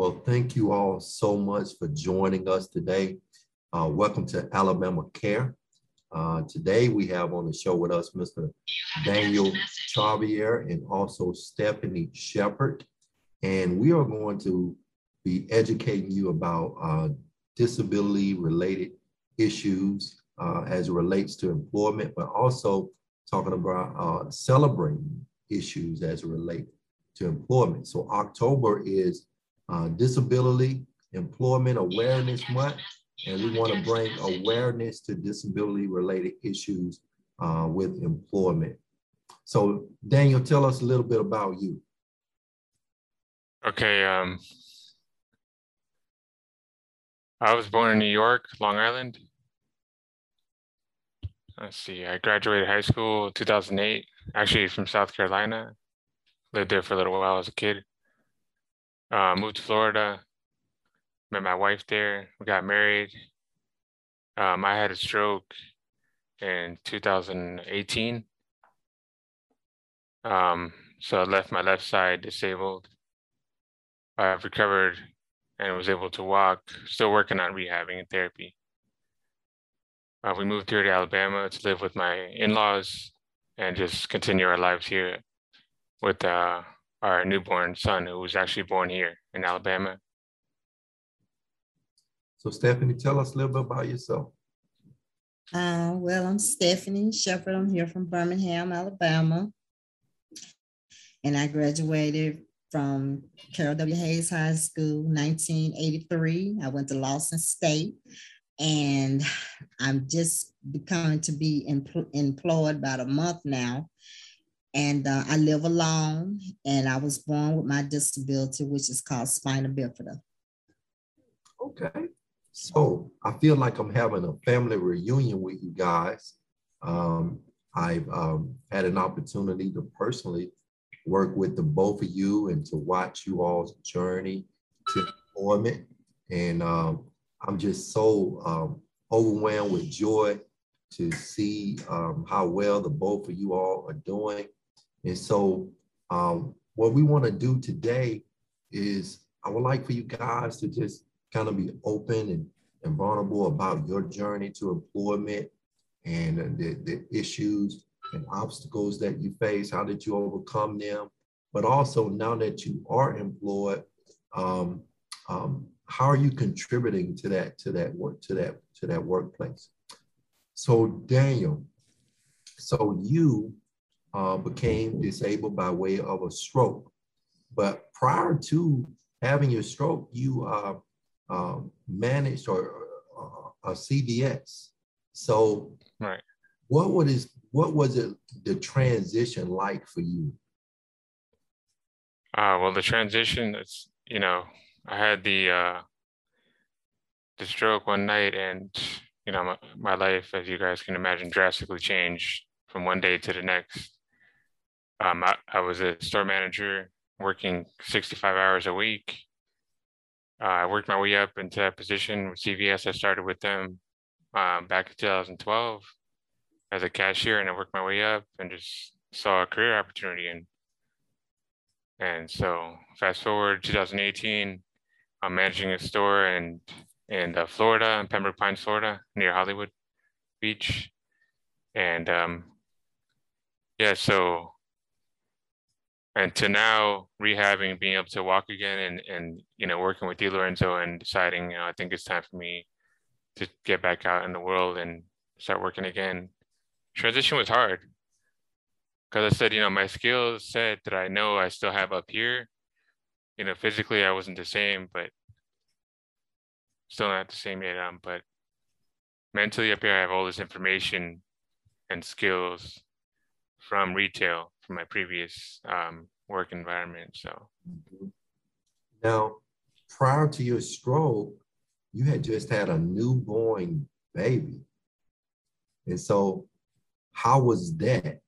Well, thank you all so much for joining us today. Uh, welcome to Alabama Care. Uh, today we have on the show with us Mr. Daniel Charvier and also Stephanie Shepard. And we are going to be educating you about uh, disability related issues uh, as it relates to employment, but also talking about uh, celebrating issues as it relates to employment. So October is uh, Disability Employment Awareness Month, and we want to bring awareness to disability related issues uh, with employment. So Daniel, tell us a little bit about you. Okay. Um, I was born in New York, Long Island. Let's see, I graduated high school 2008, actually from South Carolina. Lived there for a little while as a kid. Uh, moved to Florida, met my wife there. We got married. Um, I had a stroke in 2018. Um, so I left my left side disabled. I've recovered and was able to walk, still working on rehabbing and therapy. Uh, we moved here to Alabama to live with my in-laws and just continue our lives here with uh, our newborn son, who was actually born here in Alabama. So Stephanie, tell us a little bit about yourself. Uh, well, I'm Stephanie Shepard. I'm here from Birmingham, Alabama. And I graduated from Carol W. Hayes High School, 1983. I went to Lawson State and I'm just becoming to be empl- employed about a month now. And uh, I live alone, and I was born with my disability, which is called spina bifida. Okay. So I feel like I'm having a family reunion with you guys. Um, I've um, had an opportunity to personally work with the both of you and to watch you all's journey to employment. And um, I'm just so um, overwhelmed with joy to see um, how well the both of you all are doing. And so, um, what we want to do today is I would like for you guys to just kind of be open and, and vulnerable about your journey to employment and the, the issues and obstacles that you face. How did you overcome them? But also, now that you are employed, um, um, how are you contributing to that to that work to that to that workplace so daniel so you uh, became disabled by way of a stroke. But prior to having your stroke you uh, uh, managed or uh, a cvs so right. what was what was it the transition like for you? Uh, well the transition is you know I had the uh, the stroke one night, and you know my, my life, as you guys can imagine, drastically changed from one day to the next. Um, I, I was a store manager working 65 hours a week. Uh, I worked my way up into that position with CVS. I started with them um, back in 2012 as a cashier, and I worked my way up and just saw a career opportunity. And and so fast forward 2018, I'm managing a store in in uh, Florida, in Pembroke Pines, Florida, near Hollywood Beach, and um, yeah, so and to now rehabbing, being able to walk again, and and you know working with Di Lorenzo and deciding, you know, I think it's time for me to get back out in the world and start working again. Transition was hard because I said, you know, my skill set that I know I still have up here you know, physically I wasn't the same, but still not the same yet. Um, but mentally up here, I have all this information and skills from retail from my previous um, work environment. So now, prior to your stroke, you had just had a newborn baby, and so how was that?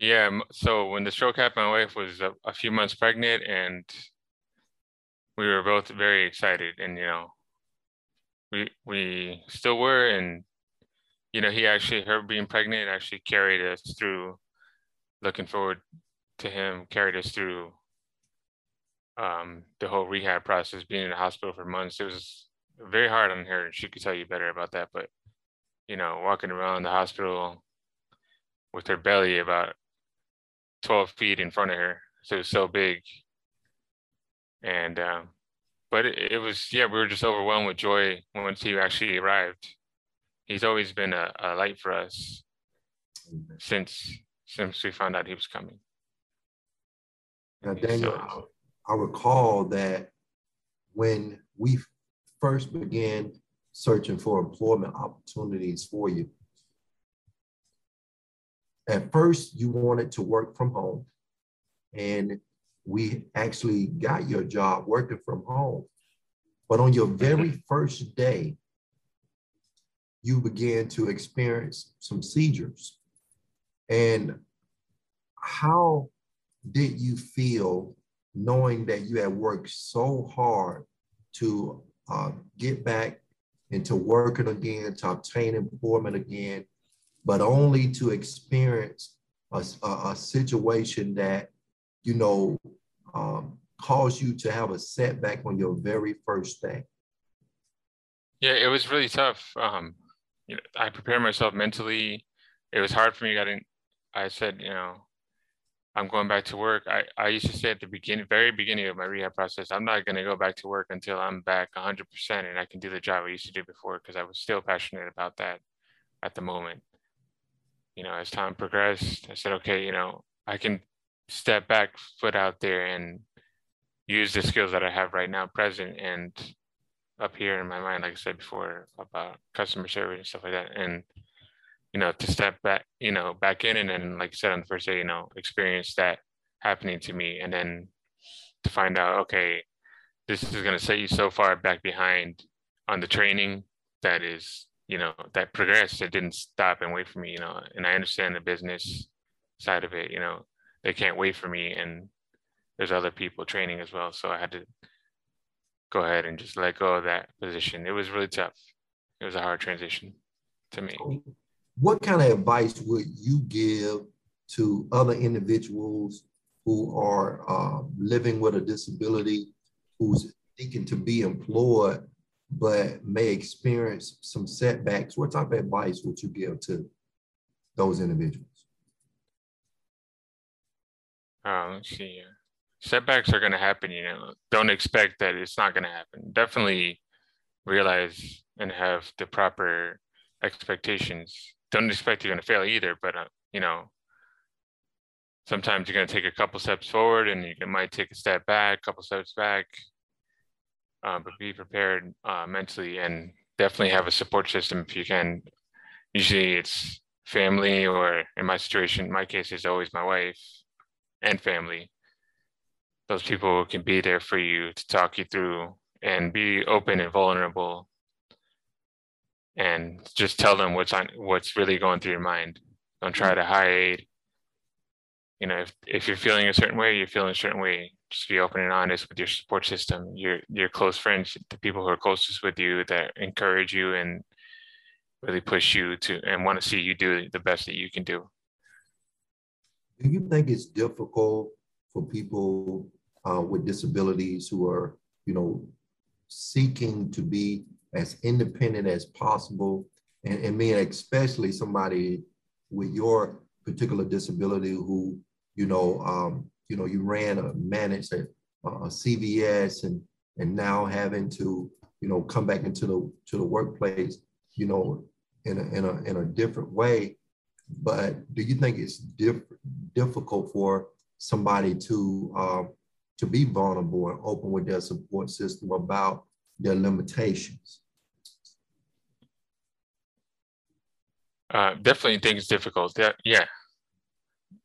Yeah. So when the stroke happened, my wife was a, a, few months pregnant, and we were both very excited. And you know, we we still were, and you know, he actually her being pregnant actually carried us through. Looking forward to him carried us through um, the whole rehab process, being in the hospital for months, it was very hard on her. She could tell you better about that, but you know, walking around the hospital with her belly about 12 feet in front of her. So it was so big. And, um, but it, it, was, yeah, we were just overwhelmed with joy once he actually arrived. He's always been a, a light for us since, since we found out he was coming. Now, Daniel, so, I recall that when we first began searching for employment opportunities for you, at first you wanted to work from home, and we actually got your job working from home. But on your very first day, you began to experience some seizures. And how did you feel knowing that you had worked so hard to uh, get back into working again, to obtain employment again, but only to experience a, a, a situation that, you know, um, caused you to have a setback on your very first day? Yeah, it was really tough. Um, you know, I prepared myself mentally. It was hard for me. I didn't. I said, you know, I'm going back to work. I, I used to say at the beginning, very beginning of my rehab process, I'm not going to go back to work until I'm back 100% and I can do the job I used to do before because I was still passionate about that at the moment. You know, as time progressed, I said, okay, you know, I can step back, foot out there, and use the skills that I have right now present and up here in my mind, like I said before, about customer service and stuff like that. And you know, to step back, you know, back in and then, like I said on the first day, you know, experience that happening to me, and then to find out, okay, this is going to set you so far back behind on the training that is, you know, that progressed. It didn't stop and wait for me, you know, and I understand the business side of it. You know, they can't wait for me, and there's other people training as well, so I had to go ahead and just let go of that position. It was really tough. It was a hard transition to me what kind of advice would you give to other individuals who are uh, living with a disability, who's seeking to be employed, but may experience some setbacks? What type of advice would you give to those individuals? Uh, let's see. Setbacks are going to happen. You know, don't expect that it's not going to happen. Definitely realize and have the proper expectations don't expect you're going to fail either, but uh, you know, sometimes you're going to take a couple steps forward and you might take a step back, a couple steps back. Uh, but be prepared uh, mentally and definitely have a support system if you can. Usually it's family, or in my situation, my case is always my wife and family. Those people can be there for you to talk you through and be open and vulnerable and just tell them what's on what's really going through your mind. Don't try to hide. You know, if, if you're feeling a certain way, you're feeling a certain way. Just be open and honest with your support system, your your close friends, the people who are closest with you that encourage you and really push you to and want to see you do the best that you can do. Do you think it's difficult for people uh, with disabilities who are, you know, seeking to be as independent as possible. And, and me, especially somebody with your particular disability who, you know, um, you know, you ran a managed a, a CVS and and now having to, you know, come back into the to the workplace, you know, in a in a in a different way. But do you think it's diff- difficult for somebody to um, to be vulnerable and open with their support system about their limitations? Uh, definitely things difficult. Yeah, yeah.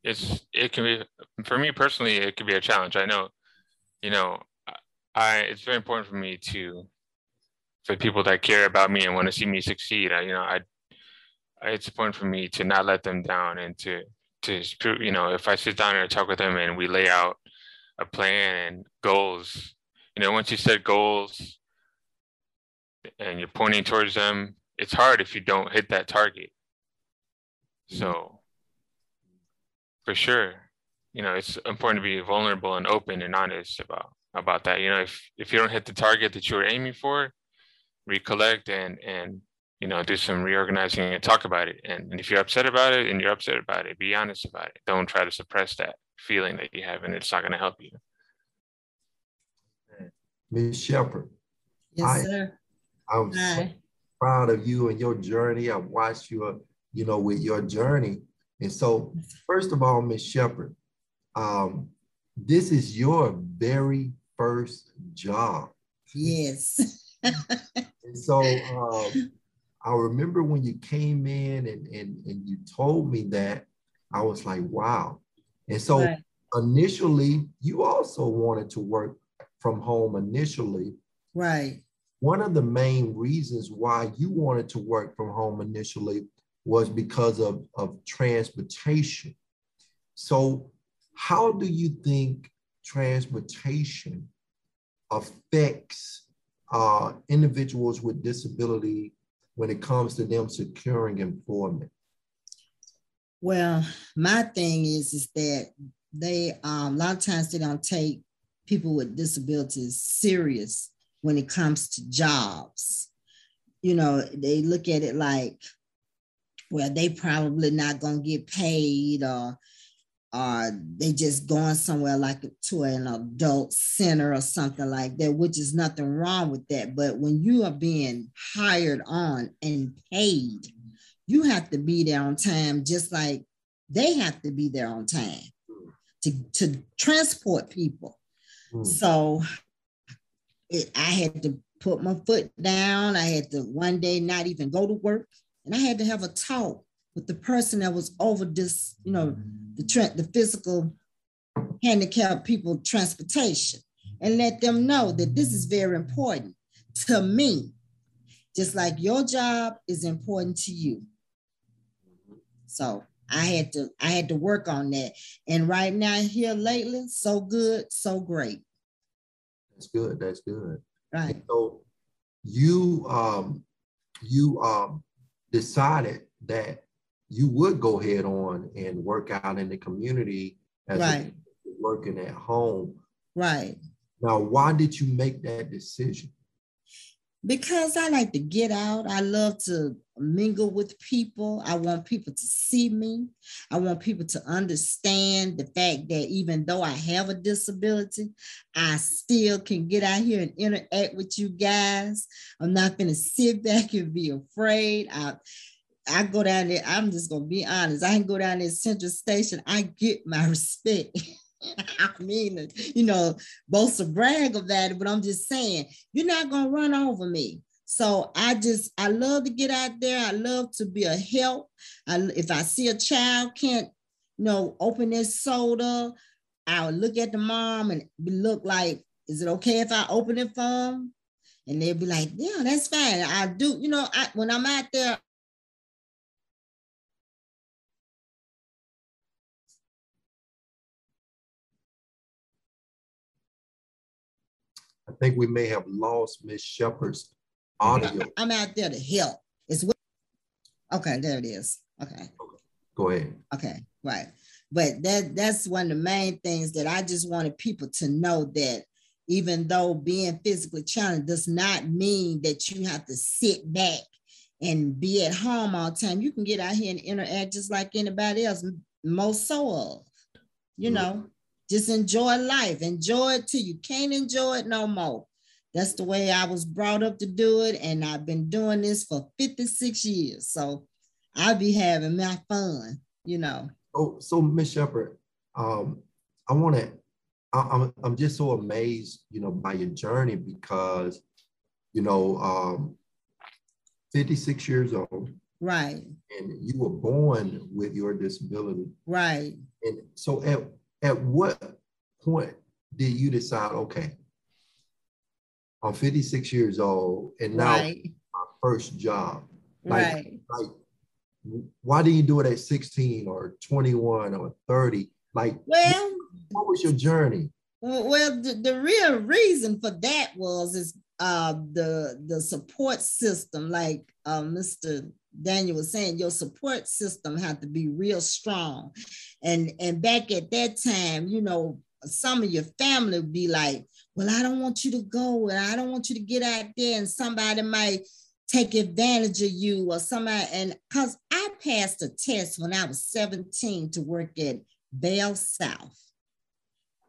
It's it can be for me personally. It can be a challenge. I know, you know, I it's very important for me to for people that care about me and want to see me succeed. I, you know, I it's important for me to not let them down and to to you know if I sit down and talk with them and we lay out a plan and goals. You know, once you set goals and you're pointing towards them, it's hard if you don't hit that target. So for sure, you know, it's important to be vulnerable and open and honest about about that. You know, if if you don't hit the target that you were aiming for, recollect and and you know do some reorganizing and talk about it. And, and if you're upset about it, and you're upset about it, be honest about it. Don't try to suppress that feeling that you have, and it's not going to help you. Ms. Shepard. Yes, I, sir. I'm so proud of you and your journey. I've watched you, you know, with your journey. And so, first of all, Ms. Shepherd, um, this is your very first job. Yes. and so um, I remember when you came in and, and, and you told me that, I was like, wow. And so right. initially, you also wanted to work from home initially. Right. One of the main reasons why you wanted to work from home initially was because of, of transportation. So, how do you think transportation affects uh, individuals with disability when it comes to them securing employment? Well, my thing is is that they um, a lot of times they don't take people with disabilities serious when it comes to jobs. You know, they look at it like, well, they probably not gonna get paid or or they just going somewhere like to an adult center or something like that, which is nothing wrong with that. But when you are being hired on and paid, you have to be there on time, just like they have to be there on time to, to transport people. Mm. So it, I had to put my foot down. I had to one day not even go to work, and I had to have a talk with the person that was over this, you know, the tra- the physical handicapped people transportation, and let them know that this is very important to me, just like your job is important to you. So I had to I had to work on that, and right now here lately, so good, so great. That's good. That's good. Right. And so you um you um decided that you would go ahead on and work out in the community as right. working at home. Right. Now, why did you make that decision? Because I like to get out. I love to mingle with people. I want people to see me. I want people to understand the fact that even though I have a disability, I still can get out here and interact with you guys. I'm not going to sit back and be afraid. I, I go down there, I'm just going to be honest. I can go down there Central Station, I get my respect. I mean, you know, both to brag of that, but I'm just saying, you're not gonna run over me. So I just, I love to get out there. I love to be a help. I, if I see a child can't, you know, open their soda, I'll look at the mom and look like, is it okay if I open it for them? And they'll be like, yeah, that's fine. I do, you know, I, when I'm out there, think we may have lost Miss Shepherd's audio. I'm out there to help. It's okay. There it is. Okay. Go ahead. Okay. Right. But that that's one of the main things that I just wanted people to know that even though being physically challenged does not mean that you have to sit back and be at home all the time. You can get out here and interact just like anybody else, most so of, you mm-hmm. know. Just enjoy life. Enjoy it till you can't enjoy it no more. That's the way I was brought up to do it. And I've been doing this for 56 years. So I'll be having my fun, you know. Oh, so Miss Shepherd, um, I want to, I'm, I'm just so amazed, you know, by your journey because, you know, um, 56 years old. Right. And you were born with your disability. Right. And so at at what point did you decide, okay, I'm 56 years old and now right. my first job? Like, right. like, why didn't you do it at 16 or 21 or 30? Like, well, what was your journey? Well, the, the real reason for that was is uh, the the support system, like uh, Mr. Daniel was saying, your support system had to be real strong. And, and back at that time, you know, some of your family would be like, well, I don't want you to go and I don't want you to get out there and somebody might take advantage of you or somebody. And because I passed a test when I was 17 to work at Bell South.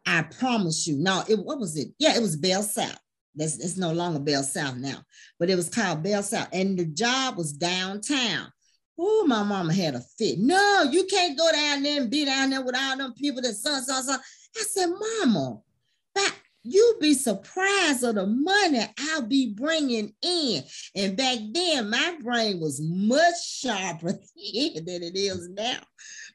I promise you. No, it what was it? Yeah, it was Bell South. That's it's no longer Bell South now, but it was called Bell South. And the job was downtown. Oh, my mama had a fit. No, you can't go down there and be down there with all them people that son, son, son. I said, Mama, but you'd be surprised of the money I'll be bringing in. And back then, my brain was much sharper than it is now.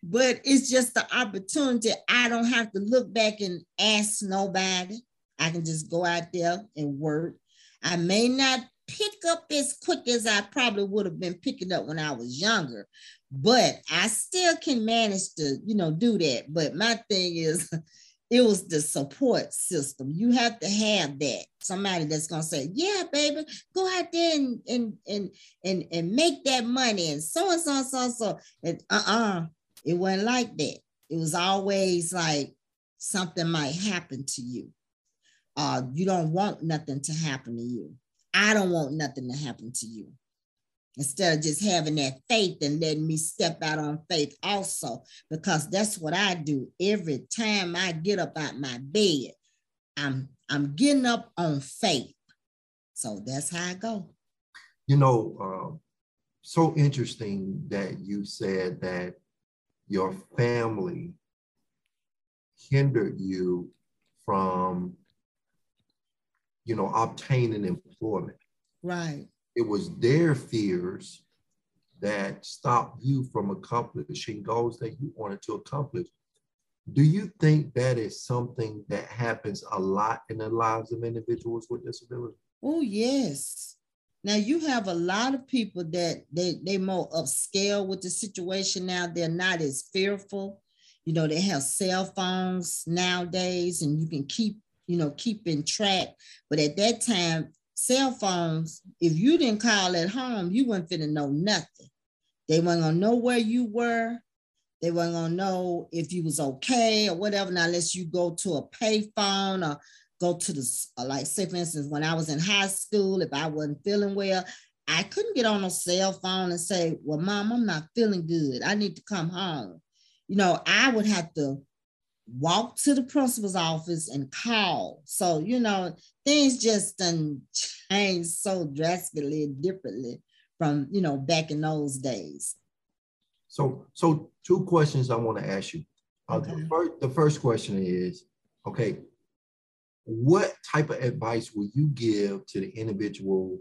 But it's just the opportunity. I don't have to look back and ask nobody. I can just go out there and work. I may not pick up as quick as I probably would have been picking up when I was younger, but I still can manage to, you know, do that. But my thing is, it was the support system. You have to have that. Somebody that's gonna say, "Yeah, baby, go out there and and and and, and make that money," and so and so and so and so. And uh-uh, it wasn't like that. It was always like something might happen to you. Uh, you don't want nothing to happen to you. I don't want nothing to happen to you. Instead of just having that faith and letting me step out on faith also, because that's what I do every time I get up out my bed. I'm I'm getting up on faith. So that's how I go. You know, uh, so interesting that you said that your family hindered you from you know, obtaining employment. Right. It was their fears that stopped you from accomplishing goals that you wanted to accomplish. Do you think that is something that happens a lot in the lives of individuals with disabilities? Oh, yes. Now you have a lot of people that they they more upscale with the situation now. They're not as fearful. You know, they have cell phones nowadays, and you can keep you know, keeping track. But at that time, cell phones, if you didn't call at home, you weren't finna know nothing. They weren't gonna know where you were. They weren't gonna know if you was okay or whatever. Unless you go to a payphone or go to the uh, like, say for instance, when I was in high school, if I wasn't feeling well, I couldn't get on a cell phone and say, "Well, mom, I'm not feeling good. I need to come home." You know, I would have to walk to the principal's office and call. So, you know, things just done changed so drastically differently from, you know, back in those days. So, so two questions I want to ask you. Uh, okay. the, first, the first question is, okay, what type of advice will you give to the individual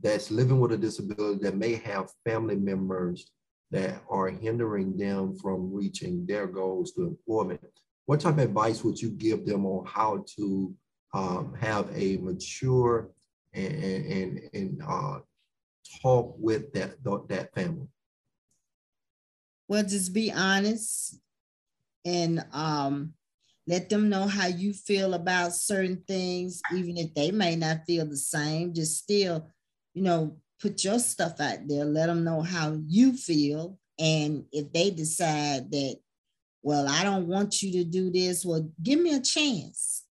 that's living with a disability that may have family members that are hindering them from reaching their goals to employment. What type of advice would you give them on how to um, have a mature and, and, and uh, talk with that, that family? Well, just be honest and um, let them know how you feel about certain things, even if they may not feel the same. Just still, you know, put your stuff out there, let them know how you feel. And if they decide that, well, I don't want you to do this, well, give me a chance.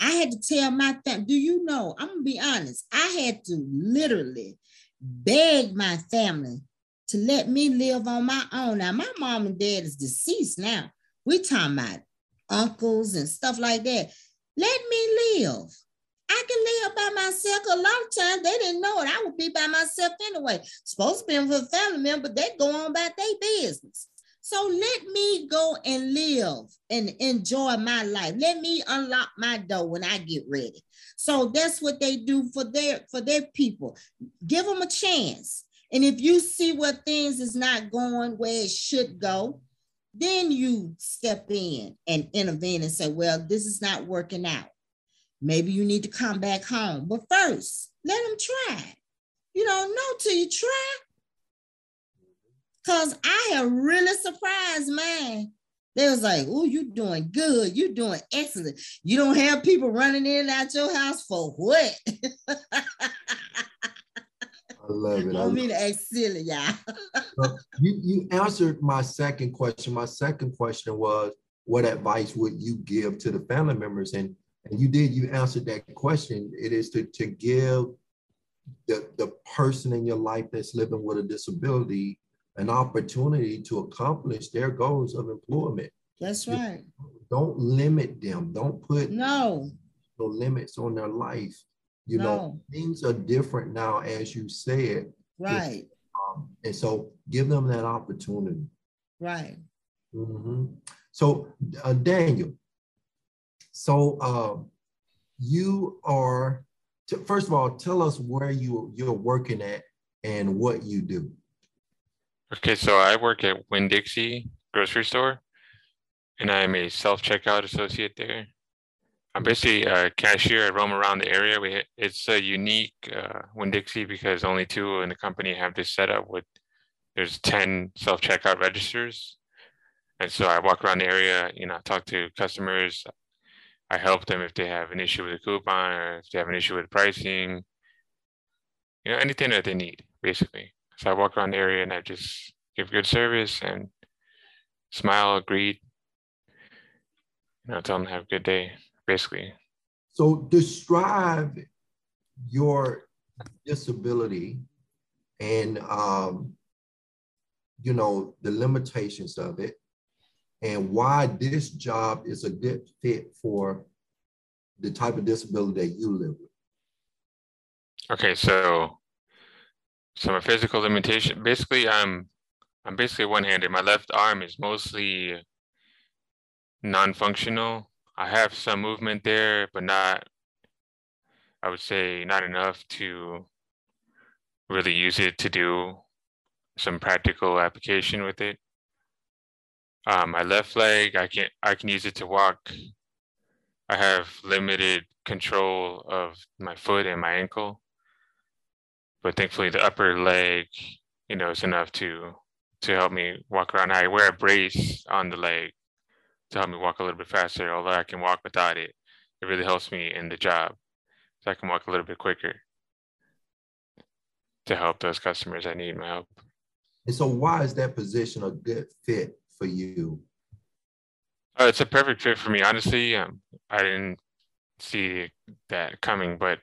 I had to tell my family, do you know? I'm gonna be honest, I had to literally beg my family to let me live on my own. Now, my mom and dad is deceased now. We're talking about uncles and stuff like that. Let me live. I can live by myself. A lot of times they didn't know it. I would be by myself anyway. Supposed to be with a family member, they go on about their business. So let me go and live and enjoy my life. Let me unlock my door when I get ready. So that's what they do for their for their people. Give them a chance. And if you see where things is not going where it should go, then you step in and intervene and say, well, this is not working out. Maybe you need to come back home. But first, let them try. You don't know till you try. Cause I have really surprised man. They was like, oh, you doing good. You doing excellent. You don't have people running in and out your house for what? I love it. I don't mean to act silly, y'all. you, you answered my second question. My second question was, what advice would you give to the family members? And and you did, you answered that question. It is to, to give the, the person in your life that's living with a disability an opportunity to accomplish their goals of employment. That's right. Don't limit them. Don't put no, no limits on their life. You no. know, things are different now, as you said. Right. Um, and so give them that opportunity. Right. Mm-hmm. So, uh, Daniel, so uh, you are, first of all, tell us where you, you're working at and what you do. Okay, so I work at Winn Dixie grocery store, and I'm a self checkout associate there. I'm basically a cashier. I roam around the area. We it's a unique uh, Winn Dixie because only two in the company have this setup with there's 10 self checkout registers. And so I walk around the area, you know, talk to customers. I help them if they have an issue with a coupon or if they have an issue with pricing, you know, anything that they need, basically. So I walk around the area and I just give good service and smile, greet, you know, tell them to have a good day, basically. So describe your disability and um, you know the limitations of it and why this job is a good fit for the type of disability that you live with. Okay, so so my physical limitation, basically I'm I'm basically one-handed. My left arm is mostly non-functional. I have some movement there, but not I would say not enough to really use it to do some practical application with it. Um, my left leg, I can I can use it to walk. I have limited control of my foot and my ankle, but thankfully the upper leg, you know, is enough to to help me walk around. I wear a brace on the leg to help me walk a little bit faster. Although I can walk without it, it really helps me in the job, so I can walk a little bit quicker to help those customers that need my help. And so, why is that position a good fit for you? Uh, it's a perfect fit for me. Honestly, um, I didn't see that coming, but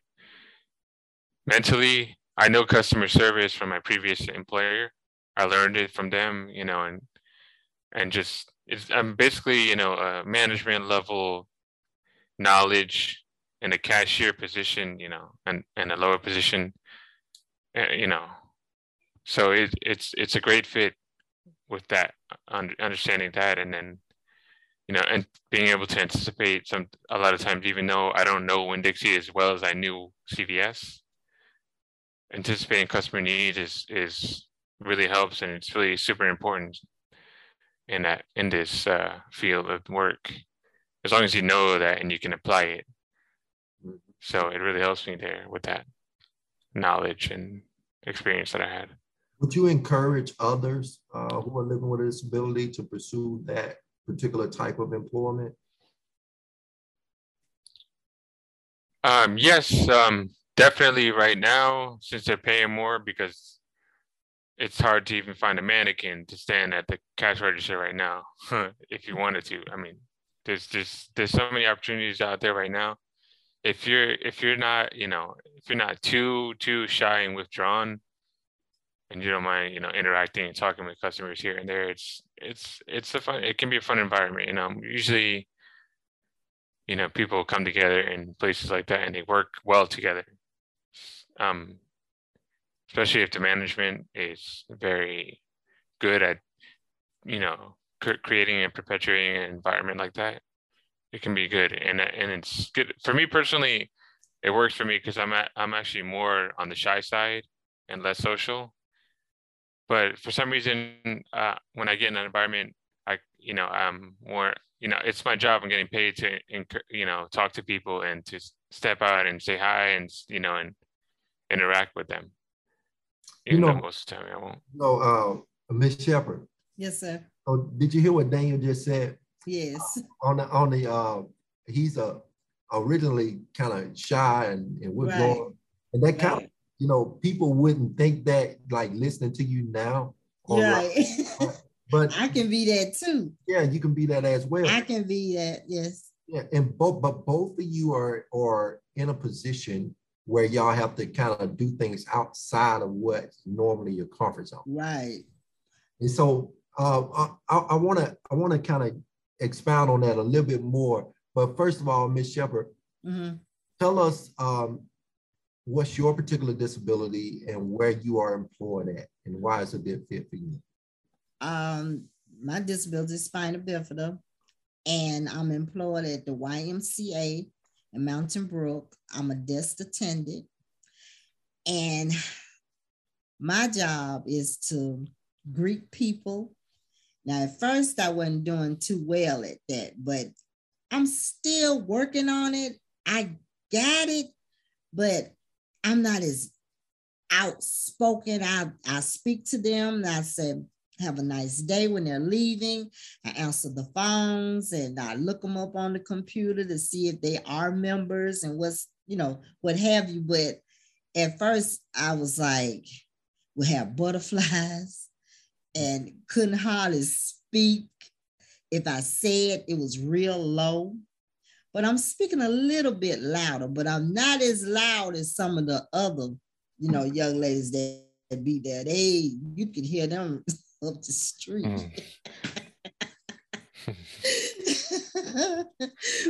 mentally, I know customer service from my previous employer. I learned it from them, you know, and and just it's I'm basically you know a management level knowledge in a cashier position, you know, and and a lower position, eh, you know, so it, it's it's a great fit with that understanding that and then you know and being able to anticipate some a lot of times even though i don't know Winn Dixie as well as i knew cvs anticipating customer needs is is really helps and it's really super important in that in this uh, field of work. As long as you know that and you can apply it. So it really helps me there with that knowledge and experience that i had would you encourage others uh, who are living with a disability to pursue that particular type of employment? Um, yes, um, definitely right now, since they're paying more because it's hard to even find a mannequin to stand at the cash register right now if you wanted to. I mean, there's just there's so many opportunities out there right now. If you're if you're not, you know, if you're not too too shy and withdrawn, and you don't mind, you know, interacting and talking with customers here and there, it's it's it's a fun. It can be a fun environment. You know, usually, you know, people come together in places like that and they work well together. Um, especially if the management is very good at, you know, creating and perpetuating an environment like that. It can be good, and and it's good for me personally. It works for me because I'm at, I'm actually more on the shy side and less social but for some reason uh, when i get in an environment i you know i'm more you know it's my job i'm getting paid to you know talk to people and to step out and say hi and you know and interact with them. Even you know most of the time i won't. no uh miss shepherd yes sir. Oh did you hear what daniel just said? Yes. Uh, on the on the uh he's a originally kind of shy and, and withdrawn right. and that kind right. of you know, people wouldn't think that like listening to you now. Right. but I can be that too. Yeah, you can be that as well. I can be that, yes. Yeah, and both but both of you are are in a position where y'all have to kind of do things outside of what's normally your comfort zone. Right. And so uh, I want to I want to kind of expound on that a little bit more. But first of all, Ms. Shepard, mm-hmm. tell us um, what's your particular disability and where you are employed at, and why it's a good fit for you. Um, my disability is spina bifida, and I'm employed at the YMCA in Mountain Brook. I'm a desk attendant, and my job is to greet people. Now, at first, I wasn't doing too well at that, but I'm still working on it. I got it, but I'm not as outspoken. I, I speak to them I say, have a nice day when they're leaving. I answer the phones and I look them up on the computer to see if they are members and what's, you know, what have you. But at first I was like, we have butterflies and couldn't hardly speak. If I said it was real low, but I'm speaking a little bit louder, but I'm not as loud as some of the other, you know, young ladies that, that be there. They, you can hear them up the street. Mm.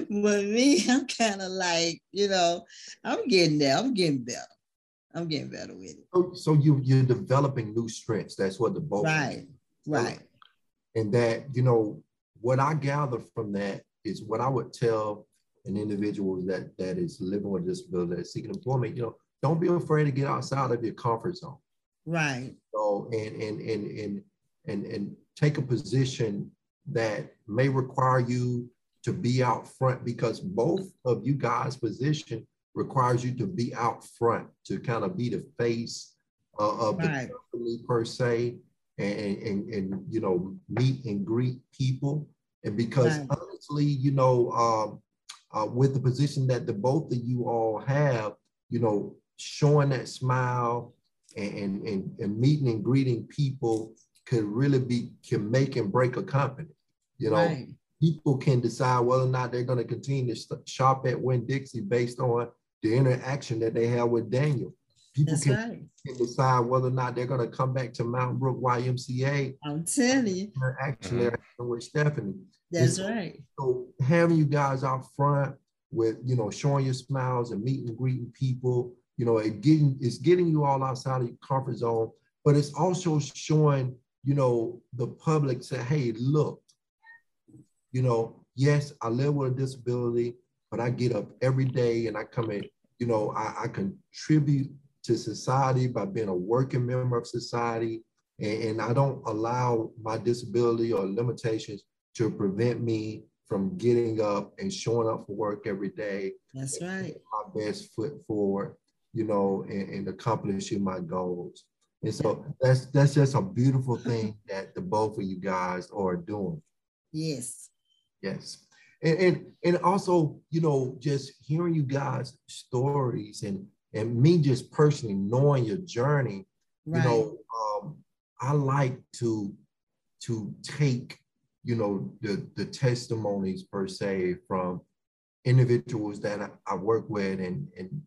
but me, I'm kind of like, you know, I'm getting there. I'm getting better. I'm getting better with it. So, so you you're developing new strengths. That's what the boat. Right. Right. And that you know what I gather from that is what I would tell an individual that that is living with a disability, that's seeking employment. You know, don't be afraid to get outside of your comfort zone. Right. So and and and and and and take a position that may require you to be out front because both of you guys' position requires you to be out front to kind of be the face uh, of right. the company per se and, and, and, you know, meet and greet people. And because right. honestly, you know, um, uh, with the position that the both of you all have, you know, showing that smile and, and, and meeting and greeting people could really be, can make and break a company. You know, right. people can decide whether or not they're going to continue to shop at Winn-Dixie based on the interaction that they have with Daniel. People can, right. can, decide whether or not they're going to come back to Mount Brook YMCA. I'm telling you. Actually, mm-hmm. with Stephanie. That's so, right. So having you guys out front with, you know, showing your smiles and meeting and greeting people, you know, it getting it's getting you all outside of your comfort zone, but it's also showing, you know, the public say, hey, look, you know, yes, I live with a disability, but I get up every day and I come in, you know, I, I contribute to society by being a working member of society. And, and I don't allow my disability or limitations to prevent me from getting up and showing up for work every day. That's right. My best foot forward, you know, and, and accomplishing my goals. And so that's that's just a beautiful thing that the both of you guys are doing. Yes. Yes. And, and and also, you know, just hearing you guys' stories and and me just personally knowing your journey, right. you know, um, I like to to take you know, the, the testimonies per se from individuals that I, I work with and, and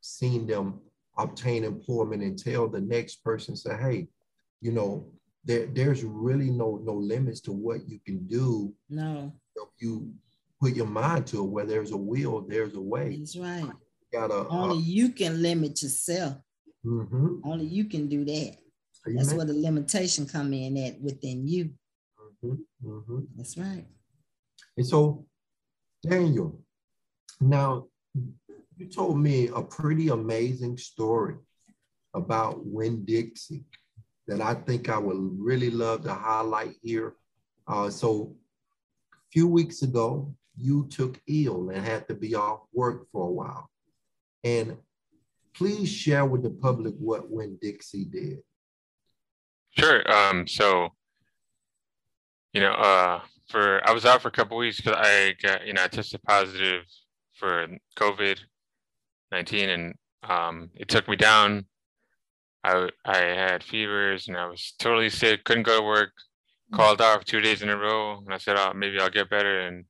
seeing them obtain employment and tell the next person, say, hey, you know, there, there's really no no limits to what you can do. No. If you put your mind to it, where there's a will, there's a way. That's right. Gotta, Only uh, you can limit yourself. Mm-hmm. Only you can do that. That's where the limitation come in at within you. Mm-hmm, mm-hmm. That's right. And so, Daniel, now you told me a pretty amazing story about Winn-Dixie that I think I would really love to highlight here. Uh, so, a few weeks ago, you took ill and had to be off work for a while. And please share with the public what Winn-Dixie did. Sure. Um, so you know, uh, for I was out for a couple weeks because I got, you know, I tested positive for COVID nineteen, and um, it took me down. I I had fevers and I was totally sick, couldn't go to work, called off two days in a row, and I said, "Oh, maybe I'll get better." And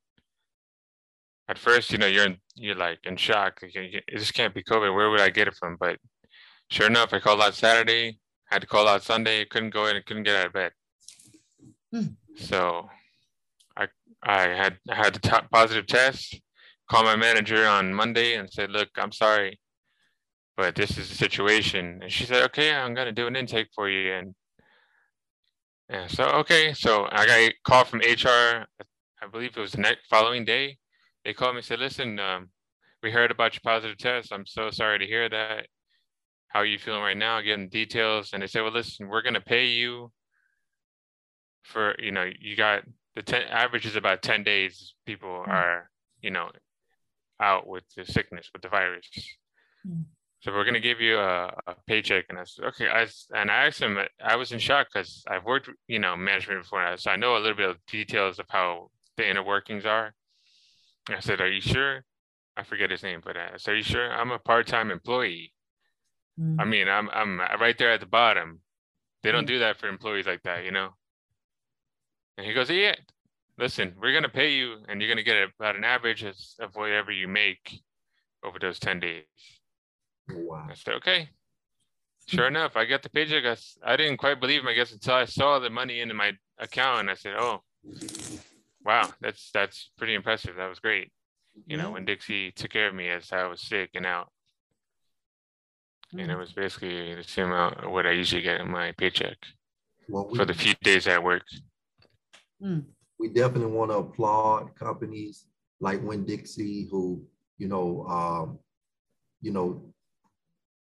at first, you know, you're in, you're like in shock. Like, this can't be COVID. Where would I get it from? But sure enough, I called out Saturday. Had to call out Sunday. Couldn't go in. Couldn't get out of bed. Mm. So, I I had I had the top positive test. Called my manager on Monday and said, "Look, I'm sorry, but this is the situation." And she said, "Okay, I'm gonna do an intake for you." And yeah, so okay, so I got a call from HR. I believe it was the next following day. They called me and said, "Listen, um, we heard about your positive test. I'm so sorry to hear that. How are you feeling right now? Getting details." And they said, "Well, listen, we're gonna pay you for you know you got the ten, average is about ten days. People hmm. are you know out with the sickness with the virus." Mm so we're gonna give you a, a paycheck. And I said, okay. I and I asked him. I was in shock because I've worked, you know, management before, so I know a little bit of details of how the inner workings are. I said, are you sure? I forget his name, but I said, are you sure? I'm a part-time employee. Mm. I mean, I'm I'm right there at the bottom. They don't mm. do that for employees like that, you know. And he goes, yeah. Listen, we're gonna pay you, and you're gonna get about an average of whatever you make over those ten days. Wow. I said, okay. Sure enough, I got the paycheck. I, I didn't quite believe him, I guess, until I saw the money in my account. And I said, oh, wow, that's that's pretty impressive. That was great. You know, Winn-Dixie took care of me as I was sick and out. And it mm. was basically the same amount of what I usually get in my paycheck well, we, for the few days I work. Mm. We definitely want to applaud companies like Winn-Dixie who, you know, um, you know,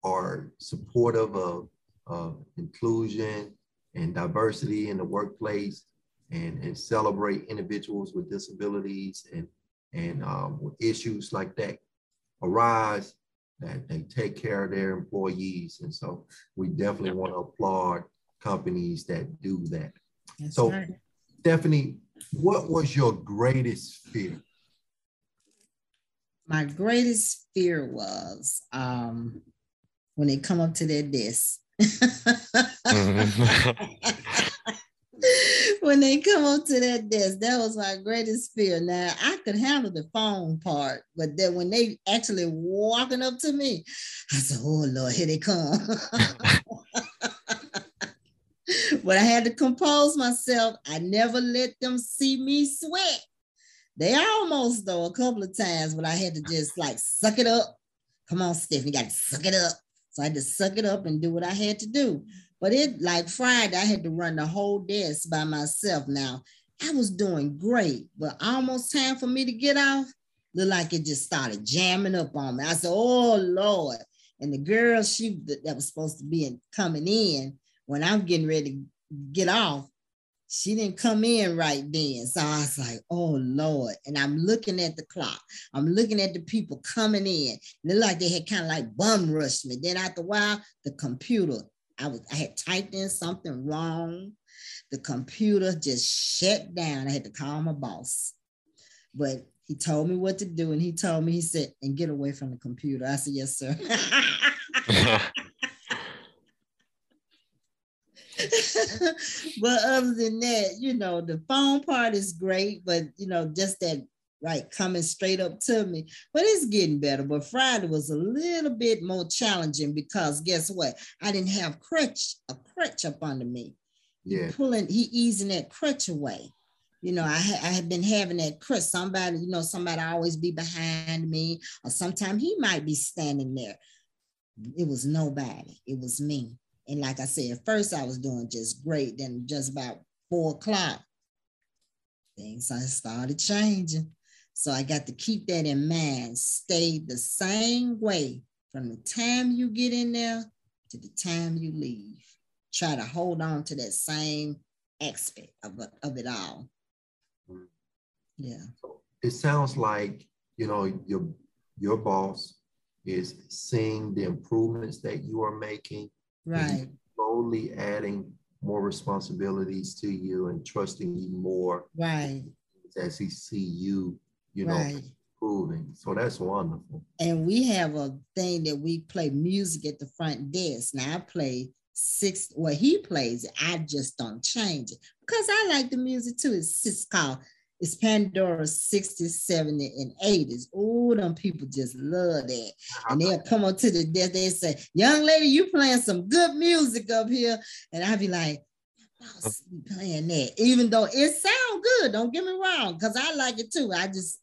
are supportive of, of inclusion and diversity in the workplace and, and celebrate individuals with disabilities and, and um, issues like that arise, that they take care of their employees. And so we definitely want to applaud companies that do that. That's so, right. Stephanie, what was your greatest fear? My greatest fear was um, when they come up to their desk. when they come up to that desk, that was my greatest fear. Now I could handle the phone part, but then when they actually walking up to me, I said, "Oh Lord, here they come." but I had to compose myself. I never let them see me sweat. They almost though a couple of times, but I had to just like suck it up. Come on, Stephanie, got to suck it up. So I had to suck it up and do what I had to do. But it like Friday, I had to run the whole desk by myself. Now I was doing great, but almost time for me to get off. Looked like it just started jamming up on me. I said, "Oh Lord!" And the girl she that was supposed to be in, coming in when I'm getting ready to get off, she didn't come in right then. So I was like, oh Lord. And I'm looking at the clock. I'm looking at the people coming in. Looked like they had kind of like bum rushed me. Then after a while, the computer, I was I had typed in something wrong. The computer just shut down. I had to call my boss. But he told me what to do. And he told me, he said, and get away from the computer. I said, yes, sir. but other than that, you know, the phone part is great, but you know, just that right coming straight up to me. But it's getting better. But Friday was a little bit more challenging because guess what? I didn't have crutch, a crutch up under me. Yeah. He pulling, he easing that crutch away. You know, I, ha- I had been having that crutch. Somebody, you know, somebody always be behind me, or sometimes he might be standing there. It was nobody. It was me. And like I said, at first I was doing just great. Then just about four o'clock, things I started changing. So I got to keep that in mind. Stay the same way from the time you get in there to the time you leave. Try to hold on to that same aspect of, of it all. Mm. Yeah. It sounds like, you know, your your boss is seeing the improvements that you are making Right. Slowly adding more responsibilities to you and trusting you more. Right. As he see you, you know, right. improving. So that's wonderful. And we have a thing that we play music at the front desk. Now I play six well he plays it i just don't change it because i like the music too it's, it's called it's pandora 60s 70s and 80s oh them people just love that uh-huh. and they'll come up to the desk they say young lady you playing some good music up here and i'll be like I'm playing that even though it sounds good don't get me wrong because i like it too i just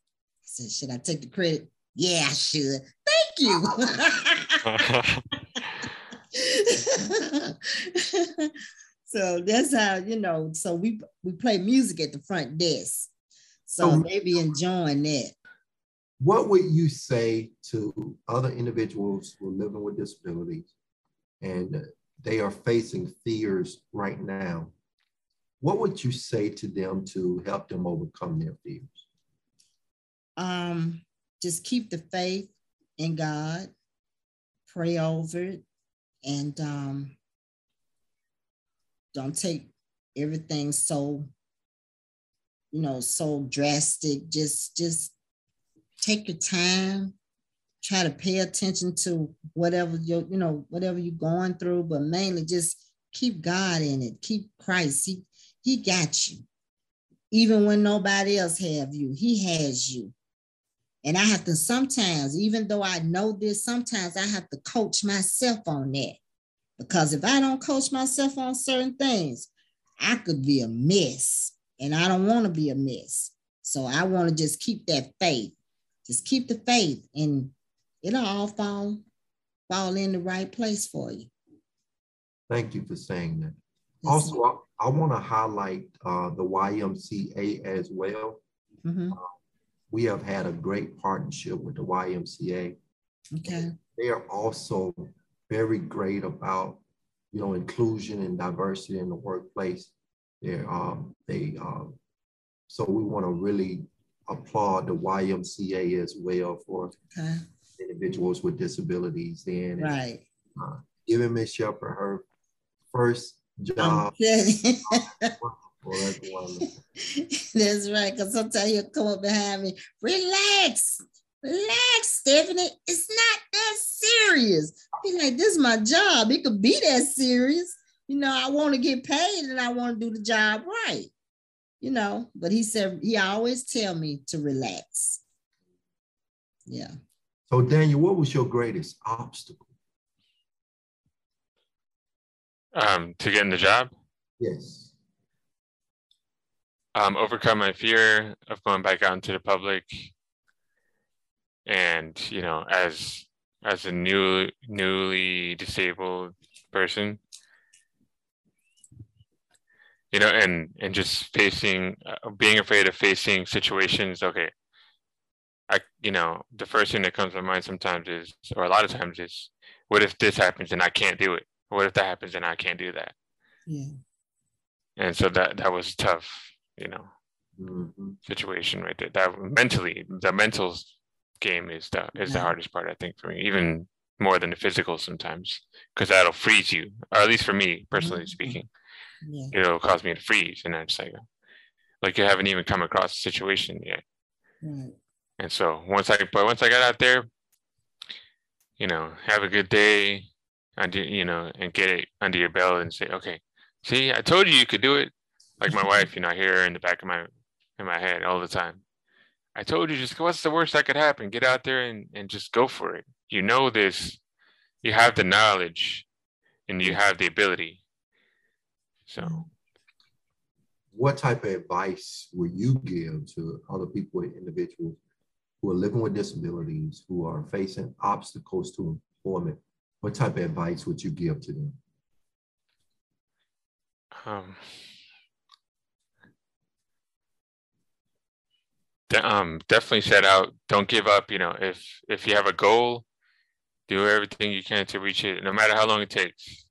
said should i take the credit yeah i should thank you so that's how you know. So we we play music at the front desk. So um, maybe enjoying that. What would you say to other individuals who are living with disabilities and they are facing fears right now? What would you say to them to help them overcome their fears? Um, just keep the faith in God, pray over it, and um, don't take everything so you know so drastic. Just just take your time. Try to pay attention to whatever you you know whatever you're going through but mainly just keep god in it. Keep christ. He he got you. Even when nobody else have you he has you and I have to sometimes, even though I know this, sometimes I have to coach myself on that. Because if I don't coach myself on certain things, I could be a mess. And I don't want to be a mess. So I want to just keep that faith. Just keep the faith and it'll all fall, fall in the right place for you. Thank you for saying that. also, I, I want to highlight uh, the YMCA as well. Mm-hmm. Uh, we have had a great partnership with the YMCA. Okay. They are also very great about, you know, inclusion and diversity in the workplace. They're, um, they, um, so we want to really applaud the YMCA as well for okay. individuals with disabilities and right. Uh, giving Miss Shepherd her first job. that's right. Because sometimes you'll come up behind me, relax, relax, Stephanie. It's not that serious. Be like, this is my job. It could be that serious. You know, I want to get paid and I want to do the job right. You know, but he said he always tell me to relax. Yeah. So Daniel, what was your greatest obstacle? Um, to getting the job? Yes um, overcome my fear of going back out into the public. And you know as as a new newly disabled person you know and and just facing uh, being afraid of facing situations okay i you know the first thing that comes to mind sometimes is or a lot of times is what if this happens and i can't do it? What if that happens and i can't do that? Yeah. And so that that was tough you know, mm-hmm. situation right there. That mentally, the mental game is the is the hardest part, I think, for me, even more than the physical sometimes, because that'll freeze you, or at least for me, personally mm-hmm. speaking, yeah. it'll cause me to freeze, and it's like, like you haven't even come across the situation yet. Right. And so once I, but once I got out there, you know, have a good day, and you know, and get it under your belt and say, okay, see, I told you you could do it. Like my wife, you know, I hear her in the back of my in my head all the time. I told you just what's the worst that could happen? Get out there and, and just go for it. You know this, you have the knowledge and you have the ability. So what type of advice would you give to other people, and individuals who are living with disabilities, who are facing obstacles to employment? What type of advice would you give to them? Um, um, definitely set out. Don't give up. You know, if if you have a goal, do everything you can to reach it, no matter how long it takes.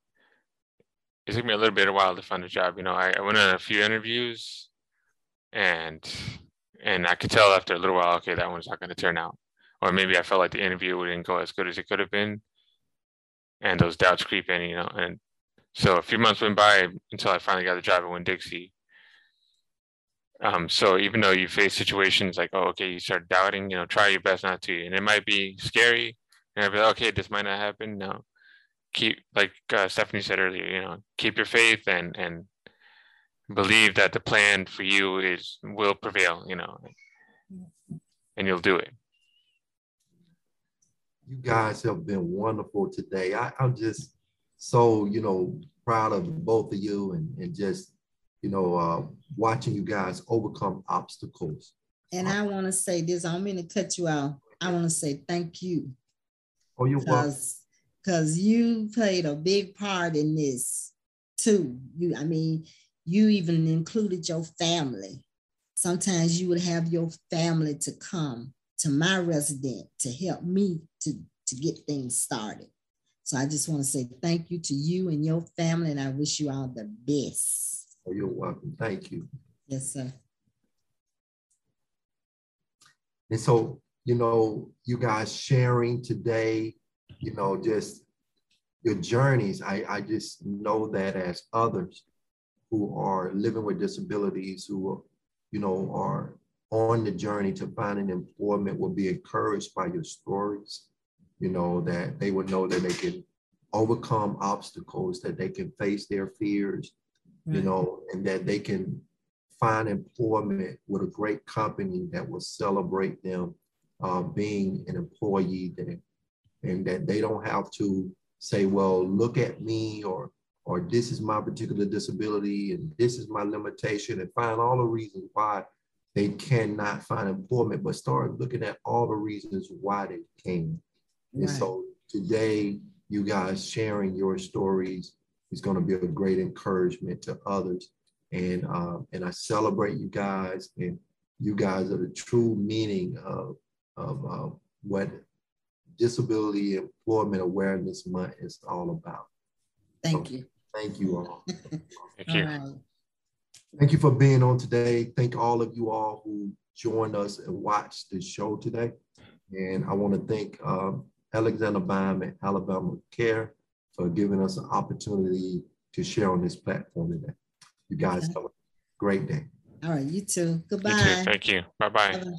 It took me a little bit of a while to find a job. You know, I, I went on a few interviews, and and I could tell after a little while, okay, that one's not going to turn out, or maybe I felt like the interview wouldn't go as good as it could have been, and those doubts creep in. You know, and so a few months went by until I finally got the job at Winn Dixie, um, so even though you face situations like, oh, okay, you start doubting, you know, try your best not to, and it might be scary, and I'd be like, okay, this might not happen. No, keep like uh, Stephanie said earlier, you know, keep your faith and and believe that the plan for you is will prevail, you know, and you'll do it. You guys have been wonderful today. I, I'm just so, you know, proud of both of you and, and just, you know, uh, watching you guys overcome obstacles. And I want to say this, I don't mean to cut you out. I want to say thank you. Oh, you're welcome. Because you played a big part in this too. You, I mean, you even included your family. Sometimes you would have your family to come to my resident to help me to, to get things started. So I just want to say thank you to you and your family, and I wish you all the best. Oh, you're welcome. Thank you. Yes, sir. And so, you know, you guys sharing today, you know, just your journeys. I, I just know that as others who are living with disabilities, who, you know, are on the journey to finding employment will be encouraged by your stories you know, that they will know that they can overcome obstacles, that they can face their fears, right. you know, and that they can find employment with a great company that will celebrate them uh, being an employee there, and that they don't have to say, well, look at me or or this is my particular disability and this is my limitation and find all the reasons why they cannot find employment, but start looking at all the reasons why they can. And so today, you guys sharing your stories is going to be a great encouragement to others. And uh, and I celebrate you guys, and you guys are the true meaning of of uh, what Disability Employment Awareness Month is all about. Thank so, you. Thank you all. thank you. All right. Thank you for being on today. Thank all of you all who joined us and watched the show today. And I want to thank um, Alexander Baum and Alabama Care for giving us an opportunity to share on this platform today. You guys okay. have a great day. All right, you too. Goodbye. You too. Thank you. Bye-bye. Bye-bye.